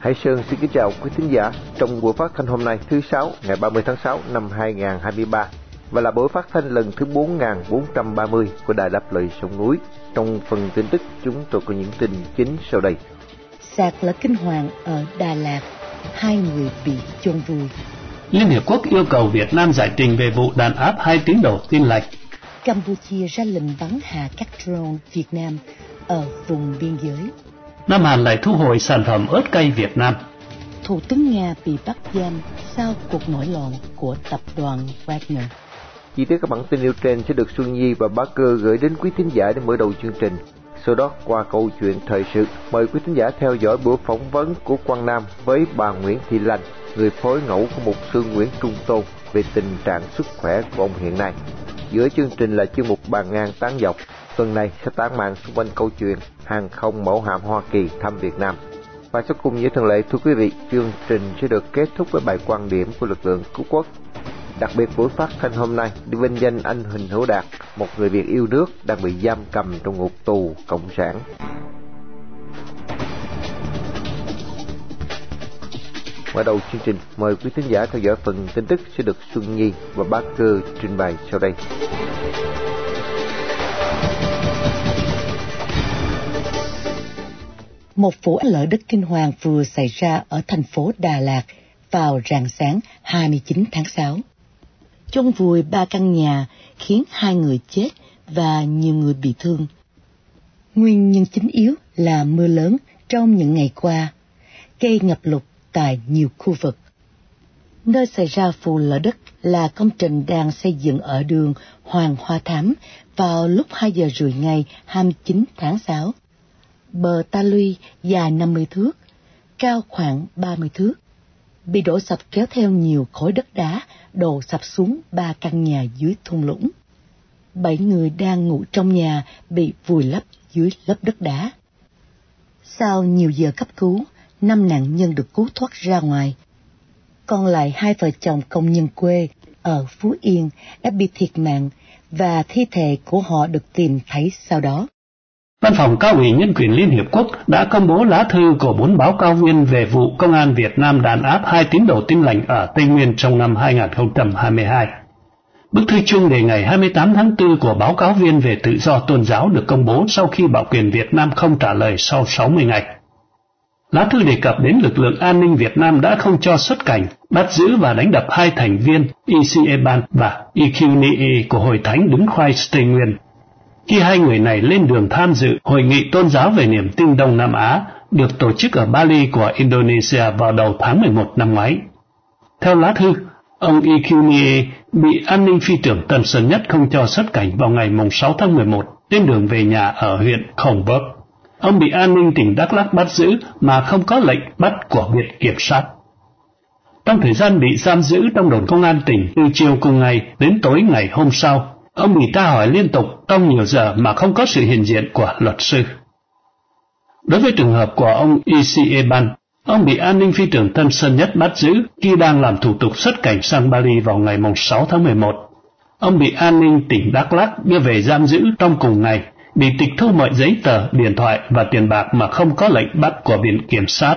Hải Sơn xin kính chào quý thính giả trong buổi phát thanh hôm nay thứ sáu ngày 30 tháng 6 năm 2023 và là buổi phát thanh lần thứ 4430 của Đài Đáp Lời Sông Núi. Trong phần tin tức chúng tôi có những tin chính sau đây. Sạc lỡ kinh hoàng ở Đà Lạt, hai người bị chôn vùi. Liên Hiệp Quốc yêu cầu Việt Nam giải trình về vụ đàn áp hai tiếng đầu tin lệch. Campuchia ra lệnh bắn hạ các drone Việt Nam ở vùng biên giới. Nam Hàn lại thu hồi sản phẩm ớt cay Việt Nam. Thủ tướng Nga bị bắt giam sau cuộc nổi loạn của tập đoàn Wagner. Chi tiết các bản tin yêu trên sẽ được Xuân Nhi và Bá Cơ gửi đến quý thính giả để mở đầu chương trình. Sau đó qua câu chuyện thời sự, mời quý thính giả theo dõi buổi phỏng vấn của Quang Nam với bà Nguyễn Thị Lành, người phối ngẫu của mục sư Nguyễn Trung Tôn về tình trạng sức khỏe của ông hiện nay. Giữa chương trình là chương mục bàn ngang tán dọc, tuần này sẽ tán mạng xung quanh câu chuyện hàng không mẫu hạm Hoa Kỳ thăm Việt Nam. Và sau cùng như thường lệ, thưa quý vị, chương trình sẽ được kết thúc với bài quan điểm của lực lượng cứu quốc. Đặc biệt buổi phát thanh hôm nay đi vinh danh anh Huỳnh Hữu Đạt, một người Việt yêu nước đang bị giam cầm trong ngục tù cộng sản. Mở đầu chương trình, mời quý thính giả theo dõi phần tin tức sẽ được Xuân Nhi và Bác Cơ trình bày sau đây. Một vụ lở đất kinh hoàng vừa xảy ra ở thành phố Đà Lạt vào rạng sáng 29 tháng 6. Chôn vùi ba căn nhà khiến hai người chết và nhiều người bị thương. Nguyên nhân chính yếu là mưa lớn trong những ngày qua, gây ngập lụt tại nhiều khu vực. Nơi xảy ra vụ lở đất là công trình đang xây dựng ở đường Hoàng Hoa Thám vào lúc 2 giờ rưỡi ngày 29 tháng 6 bờ ta luy dài 50 thước, cao khoảng 30 thước. Bị đổ sập kéo theo nhiều khối đất đá đổ sập xuống ba căn nhà dưới thung lũng. Bảy người đang ngủ trong nhà bị vùi lấp dưới lớp đất đá. Sau nhiều giờ cấp cứu, năm nạn nhân được cứu thoát ra ngoài. Còn lại hai vợ chồng công nhân quê ở Phú Yên đã bị thiệt mạng và thi thể của họ được tìm thấy sau đó. Văn phòng Cao ủy Nhân quyền Liên Hiệp Quốc đã công bố lá thư của bốn báo cáo viên về vụ Công an Việt Nam đàn áp hai tín đồ tin lành ở Tây Nguyên trong năm 2022. Bức thư chung đề ngày 28 tháng 4 của báo cáo viên về tự do tôn giáo được công bố sau khi Bảo quyền Việt Nam không trả lời sau 60 ngày. Lá thư đề cập đến lực lượng an ninh Việt Nam đã không cho xuất cảnh, bắt giữ và đánh đập hai thành viên ECEBAN và EQNE e của Hội Thánh đứng khoai Tây Nguyên khi hai người này lên đường tham dự hội nghị tôn giáo về niềm tin Đông Nam Á được tổ chức ở Bali của Indonesia vào đầu tháng 11 năm ngoái. Theo lá thư, ông Ikunie bị an ninh phi trưởng Tân Sơn Nhất không cho xuất cảnh vào ngày 6 tháng 11 trên đường về nhà ở huyện Khổng Bốc. Ông bị an ninh tỉnh Đắk Lắk bắt giữ mà không có lệnh bắt của Viện Kiểm sát. Trong thời gian bị giam giữ trong đồn công an tỉnh từ chiều cùng ngày đến tối ngày hôm sau, Ông bị ta hỏi liên tục trong nhiều giờ mà không có sự hiện diện của luật sư. Đối với trường hợp của ông Isi Eban, ông bị an ninh phi trường Tân Sơn Nhất bắt giữ khi đang làm thủ tục xuất cảnh sang Bali vào ngày 6 tháng 11. Ông bị an ninh tỉnh Đắk Lắk đưa về giam giữ trong cùng ngày, bị tịch thu mọi giấy tờ, điện thoại và tiền bạc mà không có lệnh bắt của Viện Kiểm sát.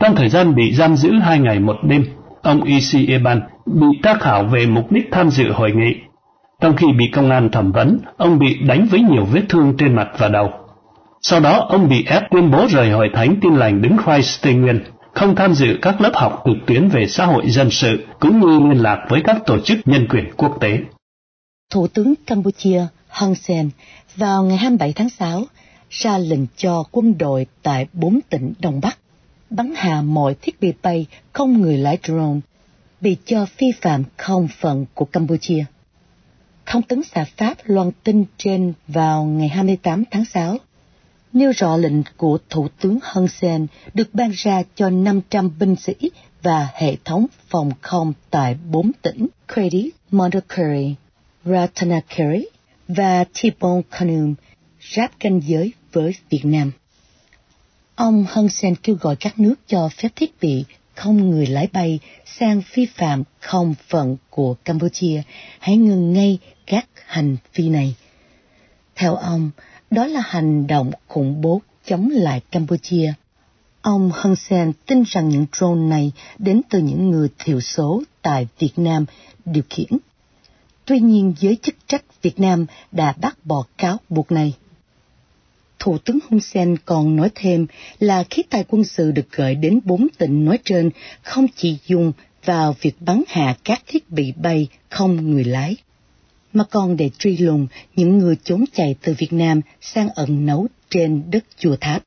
Trong thời gian bị giam giữ hai ngày một đêm, ông Isi Eban bị tác khảo về mục đích tham dự hội nghị trong khi bị công an thẩm vấn, ông bị đánh với nhiều vết thương trên mặt và đầu. Sau đó, ông bị ép tuyên bố rời hội thánh tin lành đứng Christ Tây Nguyên, không tham dự các lớp học trực tuyến về xã hội dân sự, cũng như liên lạc với các tổ chức nhân quyền quốc tế. Thủ tướng Campuchia Hun Sen vào ngày 27 tháng 6 ra lệnh cho quân đội tại bốn tỉnh Đông Bắc bắn hạ mọi thiết bị bay không người lái drone bị cho phi phạm không phận của Campuchia thông tấn xã Pháp loan tin trên vào ngày 28 tháng 6, nêu rõ lệnh của Thủ tướng Hun Sen được ban ra cho 500 binh sĩ và hệ thống phòng không tại bốn tỉnh Credit, Mondulkiri, Ratanakiri và Tipon Kanum giáp ranh giới với Việt Nam. Ông Hun Sen kêu gọi các nước cho phép thiết bị không người lái bay sang phi phạm không phận của Campuchia hãy ngừng ngay các hành vi này. Theo ông, đó là hành động khủng bố chống lại Campuchia. Ông Hun Sen tin rằng những drone này đến từ những người thiểu số tại Việt Nam điều khiển. Tuy nhiên, giới chức trách Việt Nam đã bác bỏ cáo buộc này. Thủ tướng Hun Sen còn nói thêm là khí tài quân sự được gửi đến bốn tỉnh nói trên không chỉ dùng vào việc bắn hạ các thiết bị bay không người lái, mà còn để truy lùng những người trốn chạy từ Việt Nam sang ẩn nấu trên đất chùa tháp.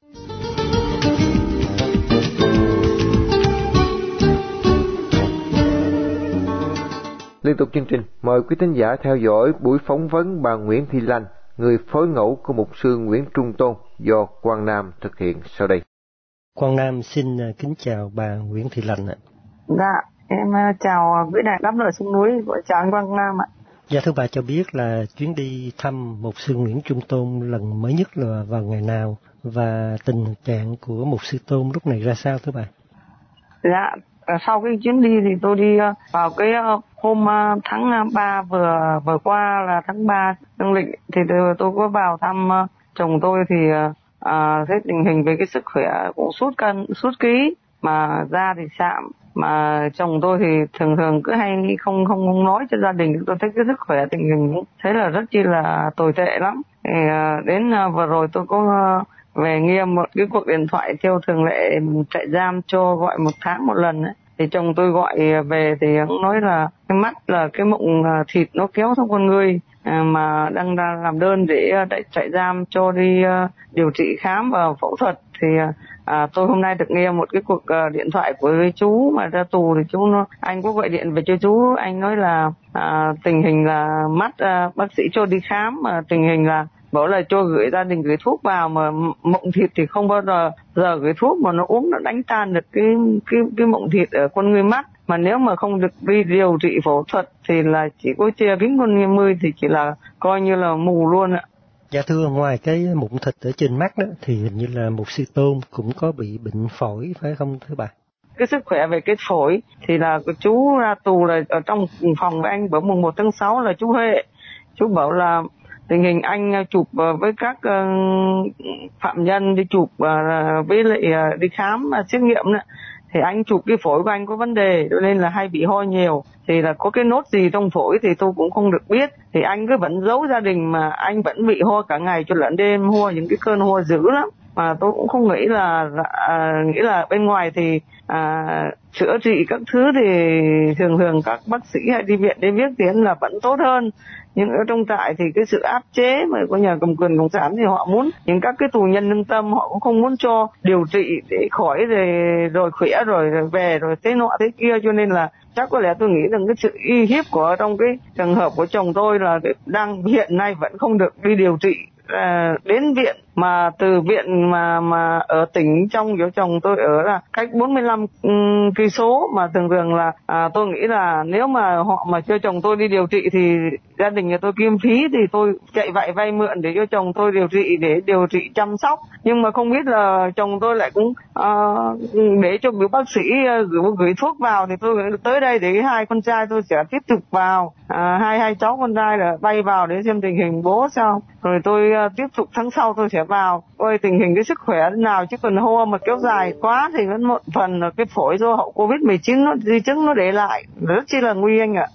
Liên tục chương trình, mời quý thính giả theo dõi buổi phỏng vấn bà Nguyễn Thị Lanh, người phối ngẫu của mục sư Nguyễn Trung Tôn do Quang Nam thực hiện sau đây. Quang Nam xin à, kính chào bà Nguyễn Thị Lành ạ. Dạ, em à, chào quý đại đáp lời xuống núi, chào anh Quang Nam ạ. Dạ thưa bà cho biết là chuyến đi thăm mục sư Nguyễn Trung Tôn lần mới nhất là vào ngày nào và tình trạng của mục sư Tôn lúc này ra sao thưa bà? Dạ, sau cái chuyến đi thì tôi đi ờ, vào cái ờ, hôm ờ, tháng 3 vừa vừa qua là tháng 3 dương lịch thì tôi có vào thăm chồng tôi thì à, thấy tình hình về cái sức khỏe cũng sút cân sút ký mà da thì sạm mà chồng tôi thì thường thường cứ hay không không không nói cho gia đình, tôi thấy cái sức khỏe tình hình cũng thấy là rất chi là tồi tệ lắm thì à, đến à, vừa rồi tôi có à, về nghiêm một cái cuộc điện thoại theo thường lệ trại giam cho gọi một tháng một lần ấy. thì chồng tôi gọi về thì cũng nói là cái mắt là cái mụn thịt nó kéo trong con người mà đang ra làm đơn để chạy trại giam cho đi điều trị khám và phẫu thuật thì à, tôi hôm nay được nghe một cái cuộc uh, điện thoại của chú mà ra tù thì chú nó anh có gọi điện về cho chú anh nói là à, tình hình là mắt à, bác sĩ cho đi khám mà tình hình là bảo là cho gửi gia đình gửi thuốc vào mà mộng thịt thì không bao giờ giờ gửi thuốc mà nó uống nó đánh tan được cái cái cái mộng thịt ở con người mắt mà nếu mà không được đi điều trị phẫu thuật thì là chỉ có che kính con người mươi thì chỉ là coi như là mù luôn ạ. Dạ thưa, ngoài cái mụn thịt ở trên mắt đó thì hình như là một sư tôn cũng có bị bệnh phổi phải không thưa bà? Cái sức khỏe về cái phổi thì là chú ra tù là ở trong phòng với anh bữa mùng 1 tháng 6 là chú Huệ. Chú bảo là tình hình anh à, chụp à, với các à, phạm nhân đi chụp với lại đi khám xét nghiệm nữa thì anh chụp cái phổi của anh có vấn đề, cho nên là hay bị ho nhiều. Thì là có cái nốt gì trong phổi thì tôi cũng không được biết. Thì anh cứ vẫn giấu gia đình mà anh vẫn bị ho cả ngày cho lẫn đêm, ho những cái cơn ho dữ lắm mà tôi cũng không nghĩ là à, nghĩ là bên ngoài thì à, chữa trị các thứ thì thường thường các bác sĩ hay đi viện đi viết tiến là vẫn tốt hơn. Nhưng ở trong trại thì cái sự áp chế mà có nhà cầm quyền cộng sản thì họ muốn những các cái tù nhân lương tâm họ cũng không muốn cho điều trị để khỏi rồi rồi khỏe rồi, rồi về rồi thế nọ thế kia. Cho nên là chắc có lẽ tôi nghĩ rằng cái sự y hiếp của trong cái trường hợp của chồng tôi là đang hiện nay vẫn không được đi điều trị à, đến viện mà từ viện mà mà ở tỉnh trong chỗ chồng tôi ở là cách 45 cây ừ, số. Mà thường thường là à, tôi nghĩ là nếu mà họ mà cho chồng tôi đi điều trị thì gia đình nhà tôi kiêm phí thì tôi chạy vậy vay mượn để cho chồng tôi điều trị để điều trị chăm sóc. Nhưng mà không biết là chồng tôi lại cũng à, để cho bác sĩ ờ, gửi, gửi thuốc vào thì tôi tới đây để hai con trai tôi sẽ tiếp tục vào. À, hai hai cháu con trai là bay vào để xem tình hình bố sao. Rồi tôi ờ, tiếp tục tháng sau tôi sẽ vào ôi tình hình cái sức khỏe nào chứ còn hô mà kéo dài quá thì vẫn một phần là cái phổi do hậu covid 19 nó di chứng nó để lại rất chi là nguy anh ạ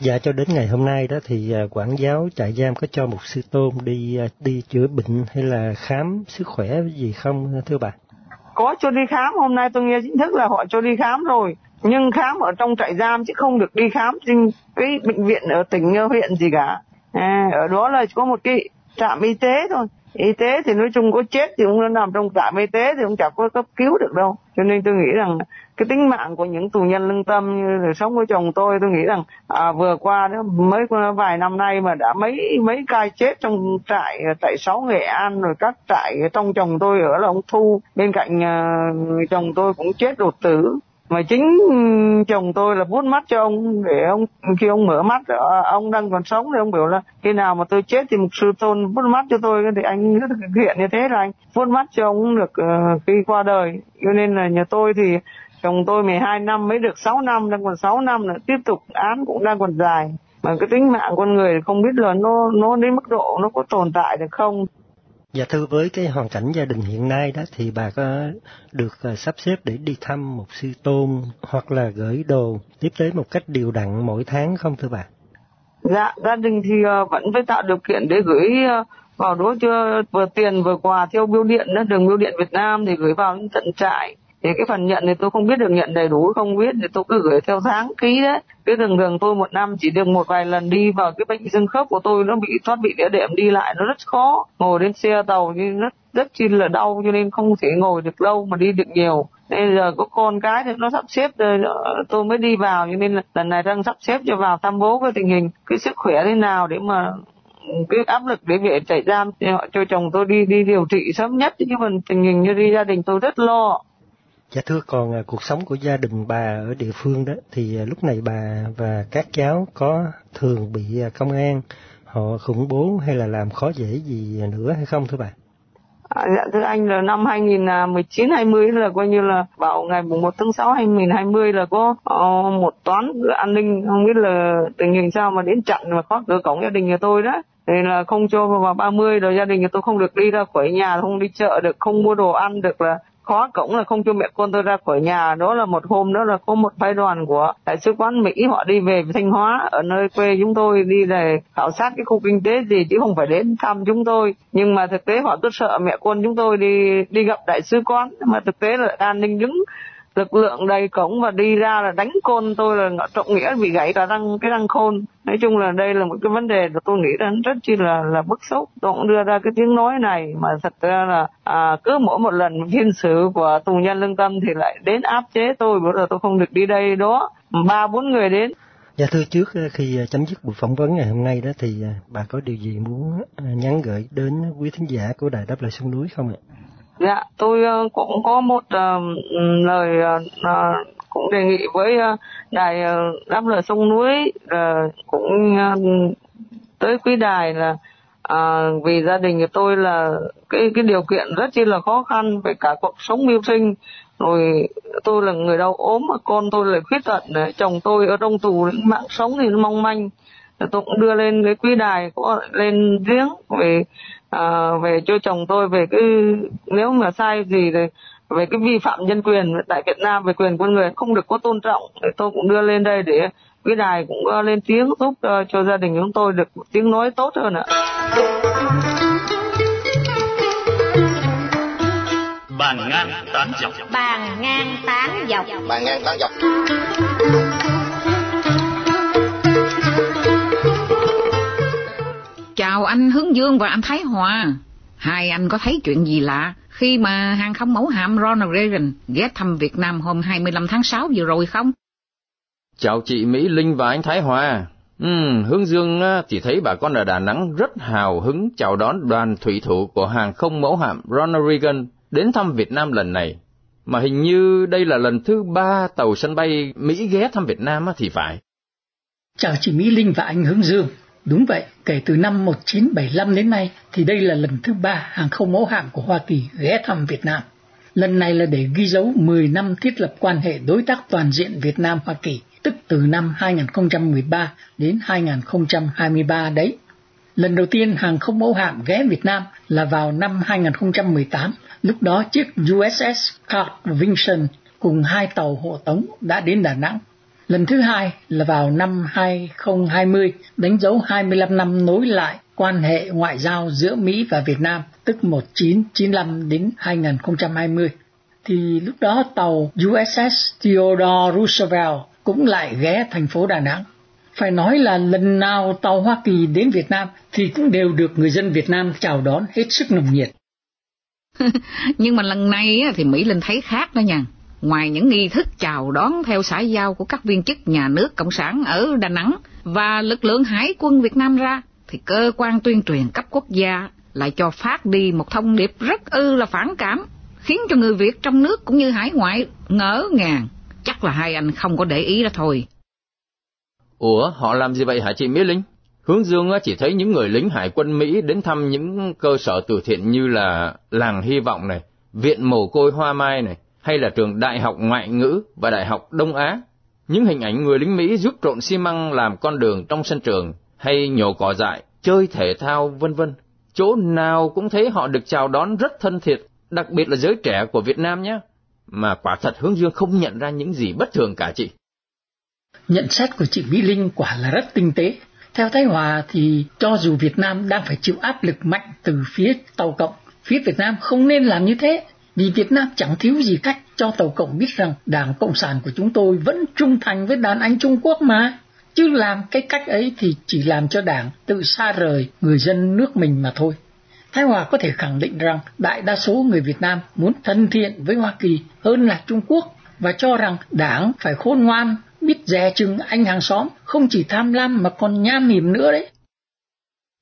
Dạ cho đến ngày hôm nay đó thì à, quản giáo trại giam có cho một sư tôn đi à, đi chữa bệnh hay là khám sức khỏe gì không thưa bà? Có cho đi khám, hôm nay tôi nghe chính thức là họ cho đi khám rồi. Nhưng khám ở trong trại giam chứ không được đi khám trên cái bệnh viện ở tỉnh huyện gì cả. À, ở đó là có một cái trạm y tế thôi y tế thì nói chung có chết thì cũng nằm trong trạm y tế thì cũng chẳng có cấp cứu được đâu. Cho nên tôi nghĩ rằng cái tính mạng của những tù nhân lương tâm như đời sống với chồng tôi tôi nghĩ rằng à, vừa qua đó mới vài năm nay mà đã mấy mấy ca chết trong trại tại sáu nghệ an rồi các trại trong chồng tôi ở là ông thu. Bên cạnh uh, chồng tôi cũng chết đột tử mà chính chồng tôi là vuốt mắt cho ông để ông khi ông mở mắt ờ, ông đang còn sống thì ông biểu là khi nào mà tôi chết thì một sư tôn vuốt mắt cho tôi. Thì anh rất thực hiện như thế là anh vuốt mắt cho ông được uh, khi qua đời. Cho nên là nhà tôi thì chồng tôi 12 năm mới được 6 năm đang còn 6 năm là tiếp tục án cũng đang còn dài. Mà cái tính mạng con người không biết là nó nó đến mức độ nó có tồn tại được không? Dạ thưa, với cái hoàn cảnh gia đình hiện nay đó thì bà có được ờ, sắp xếp để đi thăm một sư tôn hoặc là gửi đồ tiếp tế một cách đều đặn mỗi tháng không thưa bà? Dạ gia đình thì ờ, vẫn phải tạo điều kiện để gửi ờ, vào đó chưa vừa tiền vừa quà theo bưu điện đó, đường bưu điện Việt Nam thì gửi vào tận trại thì cái phần nhận thì tôi không biết được nhận đầy đủ, không biết thì tôi cứ gửi theo tháng ký đấy. Cái thường thường tôi một năm chỉ được một vài lần đi vào cái bệnh xương khớp của tôi, nó bị thoát bị đĩa đệm đi lại nó rất khó. Ngồi lên xe tàu như rất rất chi là đau cho nên không thể ngồi được lâu mà đi được nhiều. Nên giờ có con cái thì nó sắp xếp rồi tôi mới đi vào cho nên là lần này đang sắp xếp cho vào thăm bố cái tình hình cái sức khỏe thế nào để mà cái áp lực để về chạy giam cho chồng tôi đi đi điều trị sớm nhất. Chứ mà tình hình như đi gia đình tôi rất lo. Dạ thưa còn à, cuộc sống của gia đình bà ở địa phương đó thì à, lúc này bà và các cháu có thường bị à, công an họ khủng bố hay là làm khó dễ gì nữa hay không thưa bà? À, dạ thưa anh là năm 2019 20 là coi như là vào ngày mùng 1 tháng 6 2020 là có uh, một toán an ninh không biết là tình hình sao mà đến chặn mà khóa cửa cổng gia đình nhà tôi đó thì là không cho vào 30 rồi gia đình nhà tôi không được đi ra khỏi nhà không đi chợ được không mua đồ ăn được là khó cổng là không cho mẹ con tôi ra khỏi nhà. Đó là một hôm, đó là có một phái đoàn của đại sứ quán mỹ, họ đi về thanh hóa, ở nơi quê chúng tôi, đi để khảo sát cái khu kinh tế gì chứ không phải đến thăm chúng tôi. Nhưng mà thực tế họ cứ sợ mẹ con chúng tôi đi đi gặp đại sứ quán, mà thực tế là an ninh đứng lực lượng đầy cổng và đi ra là đánh côn tôi là trọng nghĩa bị gãy cả răng cái răng khôn. Nói chung là đây là một cái vấn đề mà tôi nghĩ rằng rất chi là là bức xúc. Tôi cũng đưa ra cái tiếng nói này mà thật ra là à, cứ mỗi một lần phiên xử của tù nhân lương tâm thì lại đến áp chế tôi. Bữa giờ tôi không được đi đây đó. Ba bốn người đến. Dạ thưa trước ờ, khi ờ, chấm dứt buổi phỏng vấn ngày hôm nay đó thì ờ, bà có điều gì muốn nhắn gửi đến quý thính giả của Đài Đáp Lời Sông Núi không ạ? Dạ, tôi ờ, cũng có một uh, lời uh, cũng đề nghị với uh, đài đáp lời sông núi uh, cũng uh, tới quý đài là à, vì gia đình của tôi là cái cái điều kiện rất chi là khó khăn về cả cuộc sống mưu sinh. Rồi tôi là người đau ốm mà con tôi lại khuyết tật chồng tôi ở trong tù mạng sống thì nó mong manh. Tôi cũng đưa lên cái quý đài có lên giếng về à, về cho chồng tôi về cái nếu mà sai gì thì về cái vi phạm nhân quyền tại Việt Nam về quyền con người không được có tôn trọng thì tôi cũng đưa lên đây để quý đài cũng uh, lên tiếng giúp uh, cho gia đình chúng tôi được tiếng nói tốt hơn ạ. Bàn ngang tán dọc. Bàn ngang tán dọc. Bàn ngang tán dọc. Chào anh Hướng Dương và anh Thái Hòa. Hai anh có thấy chuyện gì lạ khi mà hàng không mẫu hạm Ronald Reagan ghé thăm Việt Nam hôm 25 tháng 6 vừa rồi không? Chào chị Mỹ Linh và anh Thái Hòa. Ừ, Hướng Dương thì thấy bà con ở Đà Nẵng rất hào hứng chào đón đoàn thủy thủ của hàng không mẫu hạm Ronald Reagan đến thăm Việt Nam lần này. Mà hình như đây là lần thứ ba tàu sân bay Mỹ ghé thăm Việt Nam thì phải. Chào chị Mỹ Linh và anh Hướng Dương. Đúng vậy, kể từ năm 1975 đến nay thì đây là lần thứ ba hàng không mẫu hạm của Hoa Kỳ ghé thăm Việt Nam. Lần này là để ghi dấu 10 năm thiết lập quan hệ đối tác toàn diện Việt Nam-Hoa Kỳ, tức từ năm 2013 đến 2023 đấy. Lần đầu tiên hàng không mẫu hạm ghé Việt Nam là vào năm 2018, lúc đó chiếc USS Carl Vinson cùng hai tàu hộ tống đã đến Đà Nẵng Lần thứ hai là vào năm 2020, đánh dấu 25 năm nối lại quan hệ ngoại giao giữa Mỹ và Việt Nam, tức 1995 đến 2020. Thì lúc đó tàu USS Theodore Roosevelt cũng lại ghé thành phố Đà Nẵng. Phải nói là lần nào tàu Hoa Kỳ đến Việt Nam thì cũng đều được người dân Việt Nam chào đón hết sức nồng nhiệt. Nhưng mà lần này thì Mỹ lên thấy khác đó nha ngoài những nghi thức chào đón theo xã giao của các viên chức nhà nước Cộng sản ở Đà Nẵng và lực lượng hải quân Việt Nam ra, thì cơ quan tuyên truyền cấp quốc gia lại cho phát đi một thông điệp rất ư là phản cảm, khiến cho người Việt trong nước cũng như hải ngoại ngỡ ngàng. Chắc là hai anh không có để ý đó thôi. Ủa, họ làm gì vậy hả chị Mỹ Linh? Hướng Dương chỉ thấy những người lính hải quân Mỹ đến thăm những cơ sở từ thiện như là Làng Hy Vọng này, Viện Mồ Côi Hoa Mai này, hay là trường Đại học Ngoại ngữ và Đại học Đông Á. Những hình ảnh người lính Mỹ giúp trộn xi măng làm con đường trong sân trường, hay nhổ cỏ dại, chơi thể thao vân vân. Chỗ nào cũng thấy họ được chào đón rất thân thiện, đặc biệt là giới trẻ của Việt Nam nhé. Mà quả thật Hướng Dương không nhận ra những gì bất thường cả chị. Nhận xét của chị Mỹ Linh quả là rất tinh tế. Theo Thái Hòa thì cho dù Việt Nam đang phải chịu áp lực mạnh từ phía Tàu Cộng, phía Việt Nam không nên làm như thế. Vì Việt Nam chẳng thiếu gì cách cho Tàu Cộng biết rằng Đảng Cộng sản của chúng tôi vẫn trung thành với đàn anh Trung Quốc mà. Chứ làm cái cách ấy thì chỉ làm cho Đảng tự xa rời người dân nước mình mà thôi. Thái Hòa có thể khẳng định rằng đại đa số người Việt Nam muốn thân thiện với Hoa Kỳ hơn là Trung Quốc và cho rằng Đảng phải khôn ngoan, biết dè chừng anh hàng xóm, không chỉ tham lam mà còn nham hiểm nữa đấy.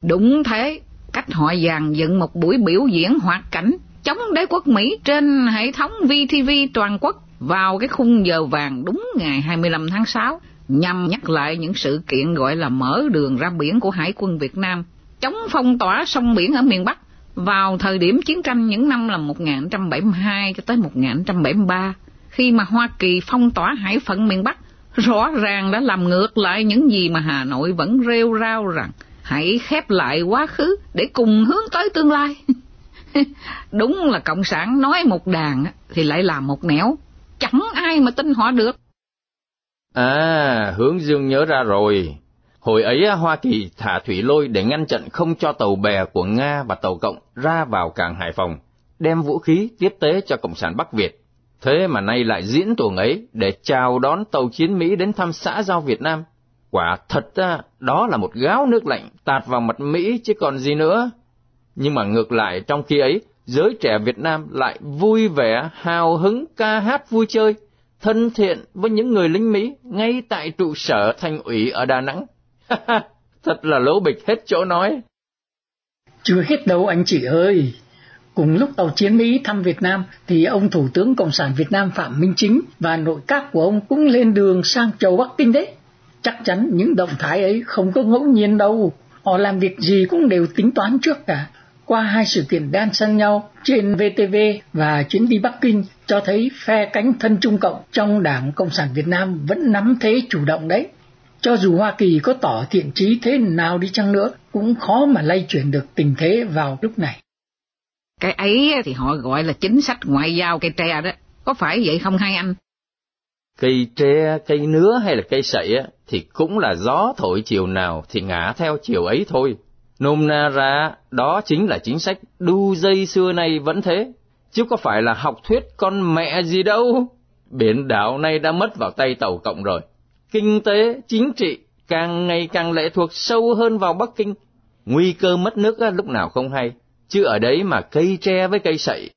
Đúng thế, cách họ dàn dựng một buổi biểu diễn hoạt cảnh chống đế quốc Mỹ trên hệ thống VTV toàn quốc vào cái khung giờ vàng đúng ngày 25 tháng 6 nhằm nhắc lại những sự kiện gọi là mở đường ra biển của Hải quân Việt Nam, chống phong tỏa sông biển ở miền Bắc vào thời điểm chiến tranh những năm là 1972 cho tới 1973, khi mà Hoa Kỳ phong tỏa hải phận miền Bắc, rõ ràng đã làm ngược lại những gì mà Hà Nội vẫn rêu rao rằng hãy khép lại quá khứ để cùng hướng tới tương lai. Đúng là Cộng sản nói một đàn thì lại làm một nẻo, chẳng ai mà tin họ được. À, Hướng Dương nhớ ra rồi. Hồi ấy Hoa Kỳ thả thủy lôi để ngăn chặn không cho tàu bè của Nga và tàu Cộng ra vào cảng Hải Phòng, đem vũ khí tiếp tế cho Cộng sản Bắc Việt. Thế mà nay lại diễn tuồng ấy để chào đón tàu chiến Mỹ đến thăm xã giao Việt Nam. Quả thật đó là một gáo nước lạnh tạt vào mặt Mỹ chứ còn gì nữa. Nhưng mà ngược lại trong khi ấy, giới trẻ Việt Nam lại vui vẻ, hào hứng ca hát vui chơi, thân thiện với những người lính Mỹ ngay tại trụ sở thành ủy ở Đà Nẵng. Thật là lỗ bịch hết chỗ nói. Chưa hết đâu anh chị ơi. Cùng lúc tàu chiến Mỹ thăm Việt Nam thì ông Thủ tướng Cộng sản Việt Nam Phạm Minh Chính và nội các của ông cũng lên đường sang châu Bắc Kinh đấy. Chắc chắn những động thái ấy không có ngẫu nhiên đâu. Họ làm việc gì cũng đều tính toán trước cả. Qua hai sự kiện đan xen nhau trên VTV và chuyến đi Bắc Kinh cho thấy phe cánh thân Trung Cộng trong Đảng Cộng sản Việt Nam vẫn nắm thế chủ động đấy. Cho dù Hoa Kỳ có tỏ thiện trí thế nào đi chăng nữa, cũng khó mà lay chuyển được tình thế vào lúc này. Cái ấy thì họ gọi là chính sách ngoại giao cây tre đó, có phải vậy không hai anh? Cây tre, cây nứa hay là cây sậy thì cũng là gió thổi chiều nào thì ngã theo chiều ấy thôi. Nôm na ra, đó chính là chính sách đu dây xưa nay vẫn thế, chứ có phải là học thuyết con mẹ gì đâu. Biển đảo này đã mất vào tay tàu cộng rồi. Kinh tế, chính trị càng ngày càng lệ thuộc sâu hơn vào Bắc Kinh. Nguy cơ mất nước lúc nào không hay, chứ ở đấy mà cây tre với cây sậy.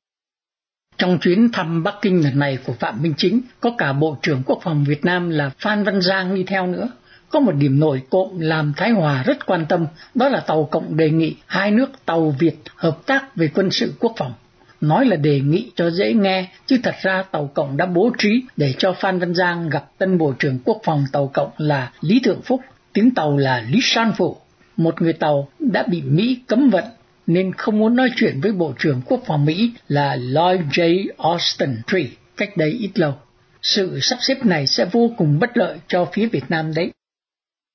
Trong chuyến thăm Bắc Kinh lần này của Phạm Minh Chính, có cả Bộ trưởng Quốc phòng Việt Nam là Phan Văn Giang đi theo nữa. Có một điểm nổi cộng làm Thái Hòa rất quan tâm, đó là Tàu Cộng đề nghị hai nước Tàu Việt hợp tác về quân sự quốc phòng. Nói là đề nghị cho dễ nghe, chứ thật ra Tàu Cộng đã bố trí để cho Phan Văn Giang gặp tân Bộ trưởng Quốc phòng Tàu Cộng là Lý Thượng Phúc, tiếng Tàu là Lý San Phụ, một người Tàu đã bị Mỹ cấm vận nên không muốn nói chuyện với Bộ trưởng Quốc phòng Mỹ là Lloyd J. Austin Tree cách đây ít lâu. Sự sắp xếp này sẽ vô cùng bất lợi cho phía Việt Nam đấy.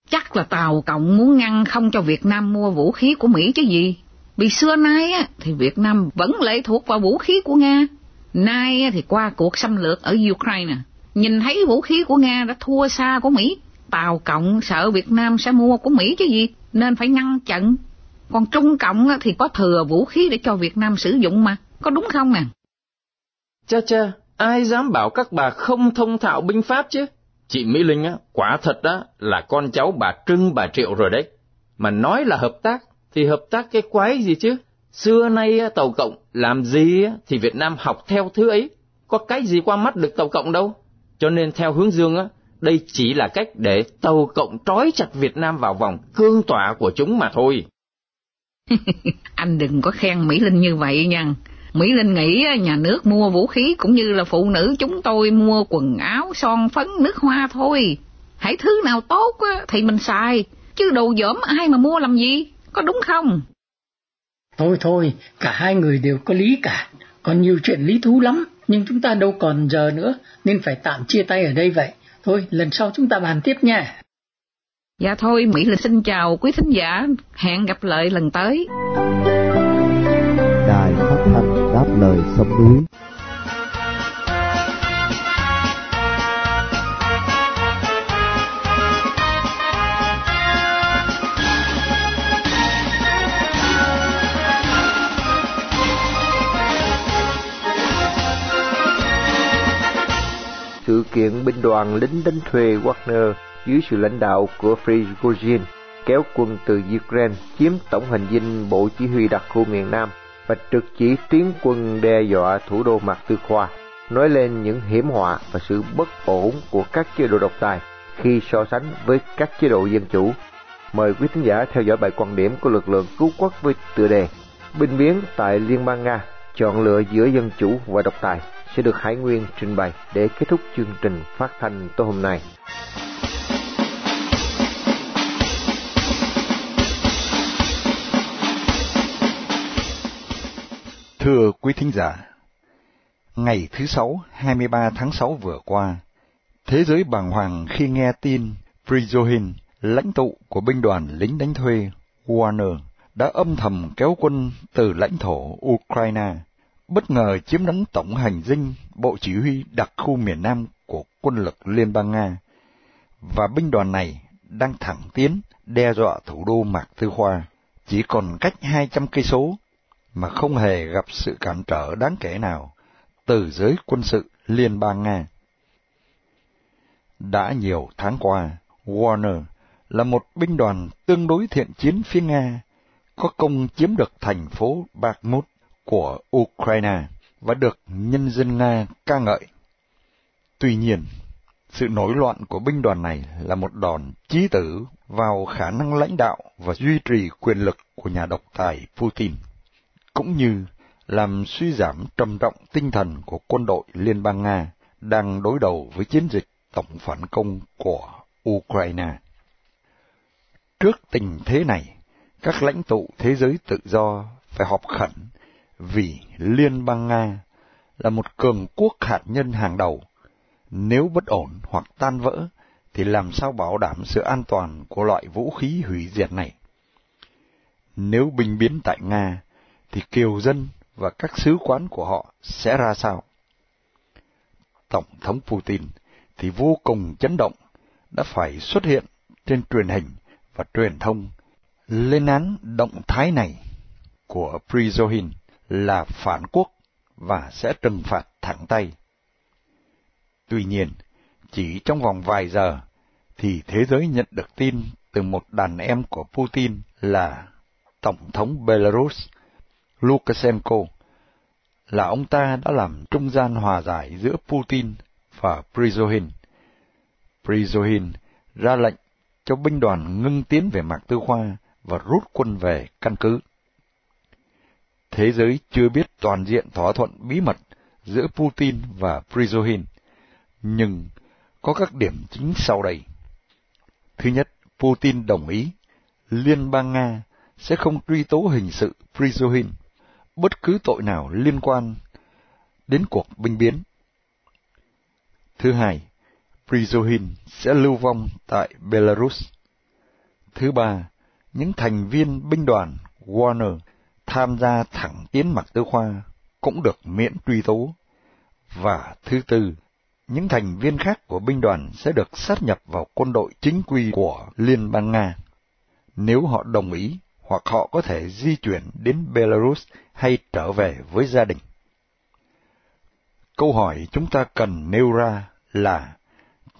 Chắc là Tàu Cộng muốn ngăn không cho Việt Nam mua vũ khí của Mỹ chứ gì. Vì xưa nay á, thì Việt Nam vẫn lệ thuộc vào vũ khí của Nga. Nay thì qua cuộc xâm lược ở Ukraine, nhìn thấy vũ khí của Nga đã thua xa của Mỹ. Tàu Cộng sợ Việt Nam sẽ mua của Mỹ chứ gì, nên phải ngăn chặn. Còn Trung Cộng thì có thừa vũ khí để cho Việt Nam sử dụng mà, có đúng không nè? Cha cha, ai dám bảo các bà không thông thạo binh pháp chứ? Chị Mỹ Linh á, quả thật á là con cháu bà Trưng bà Triệu rồi đấy. Mà nói là hợp tác, thì hợp tác cái quái gì chứ? Xưa nay tàu cộng làm gì á thì Việt Nam học theo thứ ấy. có cái gì qua mắt được tàu cộng đâu. Cho nên theo hướng dương á, đây chỉ là cách để tàu cộng trói chặt Việt Nam vào vòng cương tỏa của chúng mà thôi. Anh đừng có khen Mỹ Linh như vậy nha. Mỹ Linh nghĩ nhà nước mua vũ khí cũng như là phụ nữ chúng tôi mua quần áo, son phấn, nước hoa thôi. Hãy thứ nào tốt thì mình xài, chứ đồ dởm ai mà mua làm gì, có đúng không? Thôi thôi, cả hai người đều có lý cả, còn nhiều chuyện lý thú lắm, nhưng chúng ta đâu còn giờ nữa, nên phải tạm chia tay ở đây vậy. Thôi, lần sau chúng ta bàn tiếp nha. Dạ thôi, Mỹ Linh xin chào quý thính giả, hẹn gặp lại lần tới học lời sông núi. Sự kiện binh đoàn lính đánh thuê Wagner dưới sự lãnh đạo của Prigozhin kéo quân từ Ukraine chiếm tổng hành dinh bộ chỉ huy đặc khu miền Nam và trực chỉ tiến quân đe dọa thủ đô Mạc Tư Khoa, nói lên những hiểm họa và sự bất ổn của các chế độ độc tài khi so sánh với các chế độ dân chủ. Mời quý thính giả theo dõi bài quan điểm của lực lượng cứu quốc với tựa đề Binh biến tại Liên bang Nga, chọn lựa giữa dân chủ và độc tài sẽ được Hải Nguyên trình bày để kết thúc chương trình phát thanh tối hôm nay. Thưa quý thính giả, ngày thứ Sáu 23 tháng 6 vừa qua, thế giới bàng hoàng khi nghe tin Prigozhin, lãnh tụ của binh đoàn lính đánh thuê Warner, đã âm thầm kéo quân từ lãnh thổ Ukraine bất ngờ chiếm đóng tổng hành dinh bộ chỉ huy đặc khu miền Nam của quân lực Liên bang Nga, và binh đoàn này đang thẳng tiến đe dọa thủ đô Mạc Tư Khoa, chỉ còn cách 200 cây số mà không hề gặp sự cản trở đáng kể nào từ giới quân sự Liên bang Nga. Đã nhiều tháng qua, Warner là một binh đoàn tương đối thiện chiến phía Nga, có công chiếm được thành phố Bakhmut của Ukraine và được nhân dân Nga ca ngợi. Tuy nhiên, sự nổi loạn của binh đoàn này là một đòn chí tử vào khả năng lãnh đạo và duy trì quyền lực của nhà độc tài Putin, cũng như làm suy giảm trầm trọng tinh thần của quân đội Liên bang Nga đang đối đầu với chiến dịch tổng phản công của Ukraine. Trước tình thế này, các lãnh tụ thế giới tự do phải họp khẩn vì Liên bang Nga là một cường quốc hạt nhân hàng đầu. Nếu bất ổn hoặc tan vỡ, thì làm sao bảo đảm sự an toàn của loại vũ khí hủy diệt này? Nếu binh biến tại Nga, thì kiều dân và các sứ quán của họ sẽ ra sao? Tổng thống Putin thì vô cùng chấn động, đã phải xuất hiện trên truyền hình và truyền thông lên án động thái này của Prigozhin là phản quốc và sẽ trừng phạt thẳng tay. Tuy nhiên, chỉ trong vòng vài giờ, thì thế giới nhận được tin từ một đàn em của Putin là Tổng thống Belarus Lukashenko, là ông ta đã làm trung gian hòa giải giữa Putin và Prigozhin. Prigozhin ra lệnh cho binh đoàn ngưng tiến về Mạc Tư Khoa và rút quân về căn cứ thế giới chưa biết toàn diện thỏa thuận bí mật giữa Putin và Prigozhin, nhưng có các điểm chính sau đây. Thứ nhất, Putin đồng ý Liên bang Nga sẽ không truy tố hình sự Prigozhin bất cứ tội nào liên quan đến cuộc binh biến. Thứ hai, Prigozhin sẽ lưu vong tại Belarus. Thứ ba, những thành viên binh đoàn Warner tham gia thẳng tiến mặt tư khoa cũng được miễn truy tố. Và thứ tư, những thành viên khác của binh đoàn sẽ được sát nhập vào quân đội chính quy của Liên bang Nga. Nếu họ đồng ý, hoặc họ có thể di chuyển đến Belarus hay trở về với gia đình. Câu hỏi chúng ta cần nêu ra là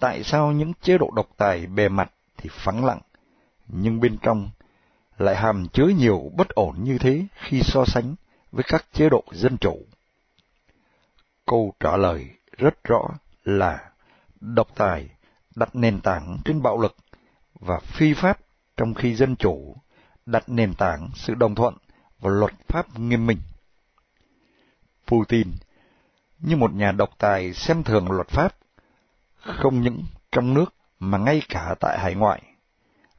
tại sao những chế độ độc tài bề mặt thì phẳng lặng, nhưng bên trong lại hàm chứa nhiều bất ổn như thế khi so sánh với các chế độ dân chủ. Câu trả lời rất rõ là độc tài đặt nền tảng trên bạo lực và phi pháp trong khi dân chủ đặt nền tảng sự đồng thuận và luật pháp nghiêm minh. Putin như một nhà độc tài xem thường luật pháp, không những trong nước mà ngay cả tại hải ngoại,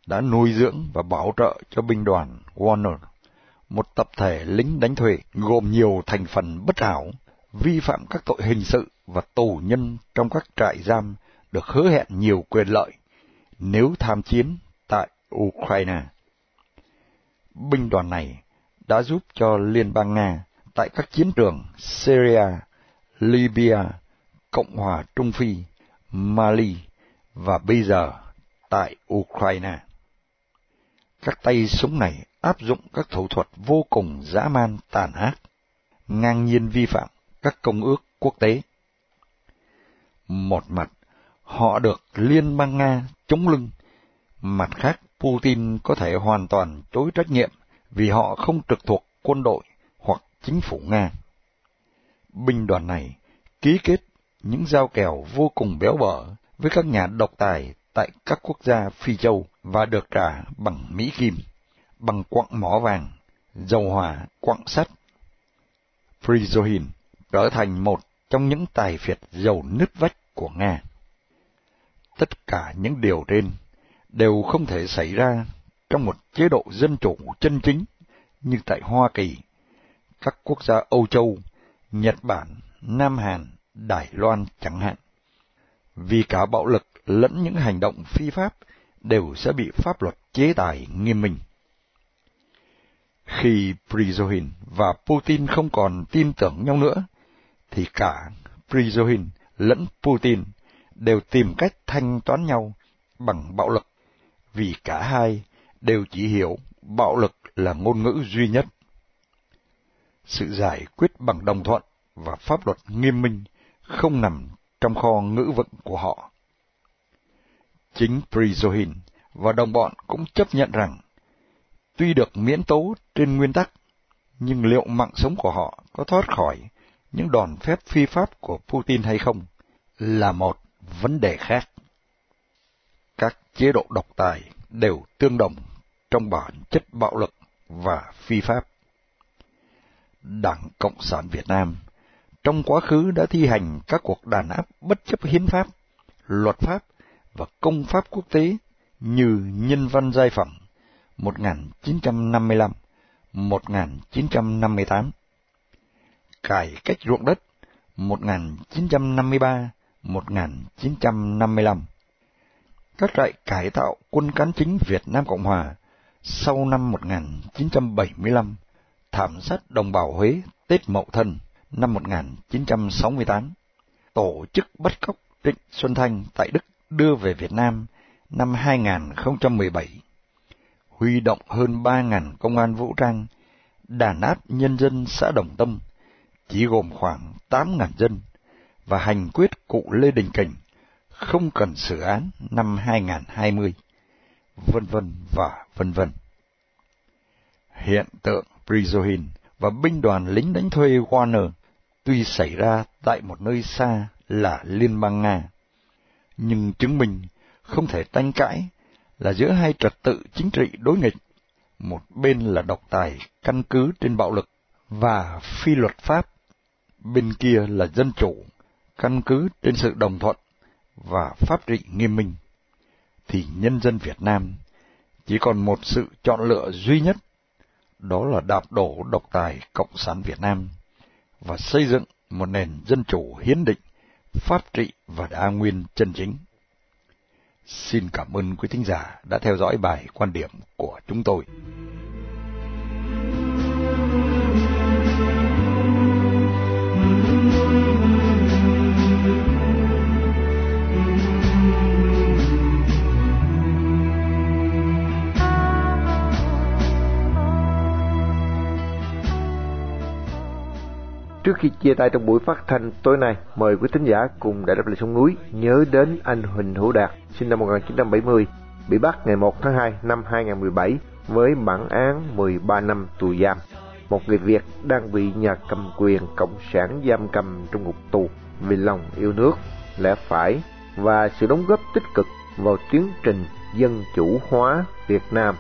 đã nuôi dưỡng và bảo trợ cho binh đoàn Warner, một tập thể lính đánh thuê gồm nhiều thành phần bất hảo, vi phạm các tội hình sự và tù nhân trong các trại giam được hứa hẹn nhiều quyền lợi nếu tham chiến tại Ukraine. Binh đoàn này đã giúp cho Liên bang Nga tại các chiến trường Syria, Libya, Cộng hòa Trung Phi, Mali và bây giờ tại Ukraine. Các tay súng này áp dụng các thủ thuật vô cùng dã man tàn ác, ngang nhiên vi phạm các công ước quốc tế. Một mặt, họ được Liên bang Nga chống lưng, mặt khác Putin có thể hoàn toàn chối trách nhiệm vì họ không trực thuộc quân đội hoặc chính phủ Nga. Binh đoàn này ký kết những giao kèo vô cùng béo bở với các nhà độc tài tại các quốc gia Phi Châu và được trả bằng Mỹ Kim, bằng quặng mỏ vàng, dầu hỏa, quặng sắt. Prigozhin trở thành một trong những tài phiệt giàu nứt vách của Nga. Tất cả những điều trên đều không thể xảy ra trong một chế độ dân chủ chân chính như tại Hoa Kỳ, các quốc gia Âu Châu, Nhật Bản, Nam Hàn, Đài Loan chẳng hạn. Vì cả bạo lực lẫn những hành động phi pháp đều sẽ bị pháp luật chế tài nghiêm minh. Khi Prigozhin và Putin không còn tin tưởng nhau nữa, thì cả Prigozhin lẫn Putin đều tìm cách thanh toán nhau bằng bạo lực, vì cả hai đều chỉ hiểu bạo lực là ngôn ngữ duy nhất. Sự giải quyết bằng đồng thuận và pháp luật nghiêm minh không nằm trong kho ngữ vựng của họ. Chính Prigozhin và đồng bọn cũng chấp nhận rằng, tuy được miễn tố trên nguyên tắc, nhưng liệu mạng sống của họ có thoát khỏi những đòn phép phi pháp của Putin hay không là một vấn đề khác. Các chế độ độc tài đều tương đồng trong bản chất bạo lực và phi pháp. Đảng Cộng sản Việt Nam trong quá khứ đã thi hành các cuộc đàn áp bất chấp hiến pháp, luật pháp và công pháp quốc tế như Nhân văn Giai Phẩm 1955, 1958, Cải cách ruộng đất 1953, 1955. Các trại cải tạo quân cán chính Việt Nam Cộng Hòa sau năm 1975, thảm sát đồng bào Huế Tết Mậu Thân năm 1968, tổ chức bắt cóc Trịnh Xuân Thanh tại Đức đưa về Việt Nam năm 2017, huy động hơn 3.000 công an vũ trang, đàn áp nhân dân xã Đồng Tâm, chỉ gồm khoảng 8.000 dân, và hành quyết cụ Lê Đình Kình, không cần xử án năm 2020, vân vân và vân vân. Hiện tượng Prigozhin và binh đoàn lính đánh thuê Warner tuy xảy ra tại một nơi xa là Liên bang Nga, nhưng chứng minh không thể tranh cãi là giữa hai trật tự chính trị đối nghịch, một bên là độc tài căn cứ trên bạo lực và phi luật pháp, bên kia là dân chủ căn cứ trên sự đồng thuận và pháp trị nghiêm minh, thì nhân dân Việt Nam chỉ còn một sự chọn lựa duy nhất, đó là đạp đổ độc tài Cộng sản Việt Nam và xây dựng một nền dân chủ hiến định, pháp trị và đa nguyên chân chính. Xin cảm ơn quý thính giả đã theo dõi bài quan điểm của chúng tôi. Trước khi chia tay trong buổi phát thanh tối nay, mời quý thính giả cùng Đại đáp lời sông núi nhớ đến anh Huỳnh Hữu Đạt, sinh năm 1970, bị bắt ngày 1 tháng 2 năm 2017 với bản án 13 năm tù giam. một người Việt đang bị nhà cầm quyền cộng sản giam cầm trong ngục tù vì lòng yêu nước, lẽ phải và sự đóng góp tích cực vào tiến trình dân chủ hóa Việt Nam.